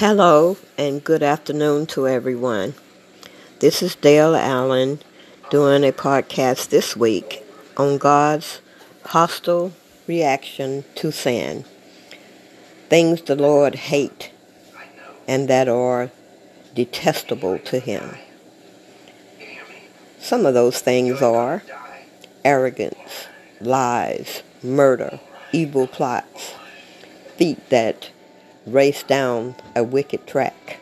Hello and good afternoon to everyone. This is Dale Allen doing a podcast this week on God's hostile reaction to sin. Things the Lord hate and that are detestable to him. Some of those things are arrogance, lies, murder, evil plots, feet that race down a wicked track,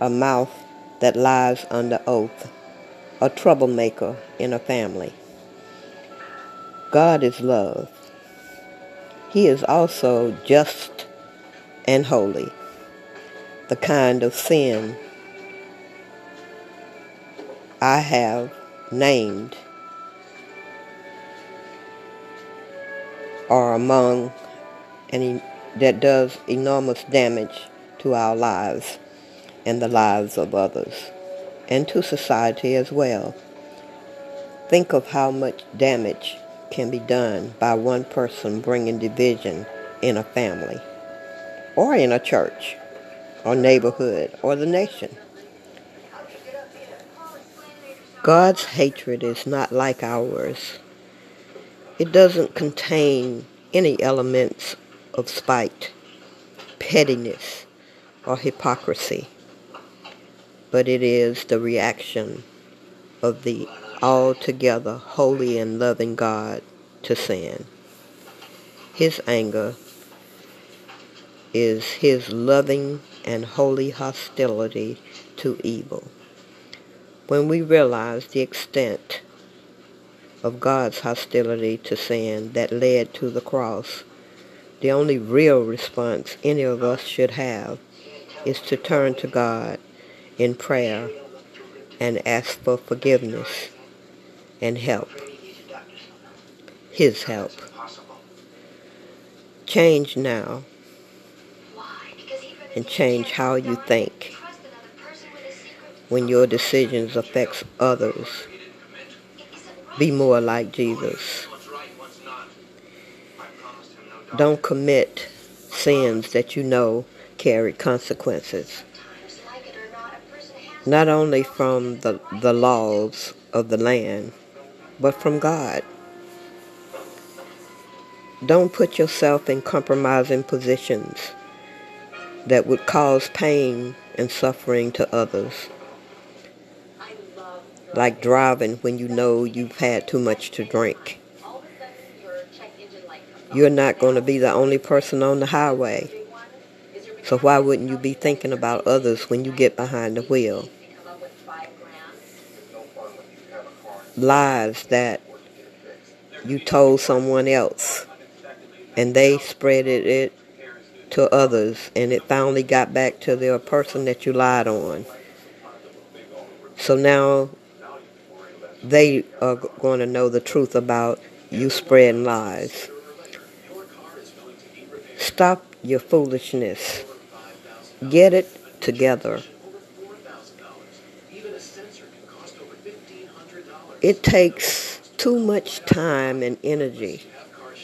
a mouth that lies under oath, a troublemaker in a family. God is love. He is also just and holy, the kind of sin I have named are among any that does enormous damage to our lives and the lives of others and to society as well. Think of how much damage can be done by one person bringing division in a family or in a church or neighborhood or the nation. God's hatred is not like ours. It doesn't contain any elements of spite, pettiness, or hypocrisy, but it is the reaction of the altogether holy and loving God to sin. His anger is his loving and holy hostility to evil. When we realize the extent of God's hostility to sin that led to the cross, the only real response any of us should have is to turn to God in prayer and ask for forgiveness and help. His help. Change now and change how you think when your decisions affects others. Be more like Jesus. Don't commit sins that you know carry consequences. Not only from the, the laws of the land, but from God. Don't put yourself in compromising positions that would cause pain and suffering to others. Like driving when you know you've had too much to drink. You're not going to be the only person on the highway. So why wouldn't you be thinking about others when you get behind the wheel? Lies that you told someone else and they spread it to others and it finally got back to the person that you lied on. So now they are going to know the truth about you spreading lies. Stop your foolishness. Get it together. It takes too much time and energy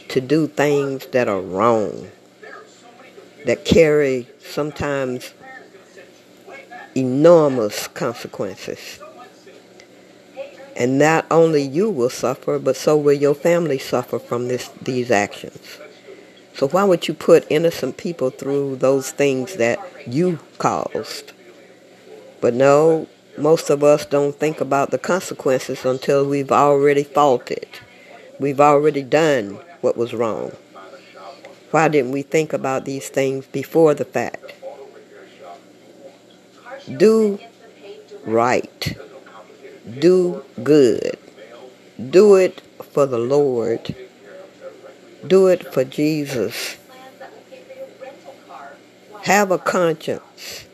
to do things that are wrong, that carry sometimes enormous consequences. And not only you will suffer, but so will your family suffer from this, these actions. So why would you put innocent people through those things that you caused? But no, most of us don't think about the consequences until we've already faulted. We've already done what was wrong. Why didn't we think about these things before the fact? Do right. Do good. Do it for the Lord do it for Jesus. Have a conscience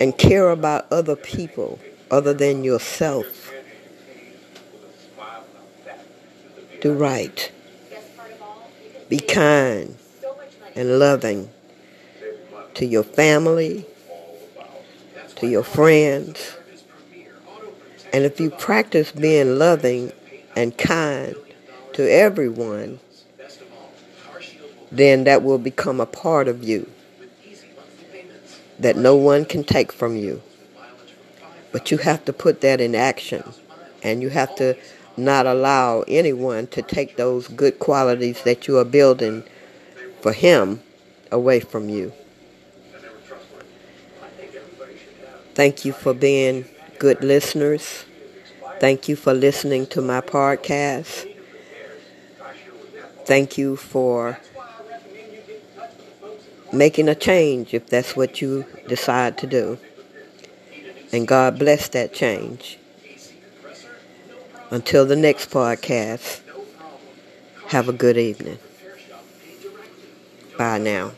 and care about other people other than yourself. Do right. Be kind and loving to your family, to your friends. And if you practice being loving and kind to everyone, then that will become a part of you. that no one can take from you. But you have to put that in action. And you have to not allow anyone to take those good qualities that you are building for him away from you. Thank you for being good listeners. Thank you for listening to my podcast. Thank you for making a change if that's what you decide to do. And God bless that change. Until the next podcast, have a good evening. Bye now.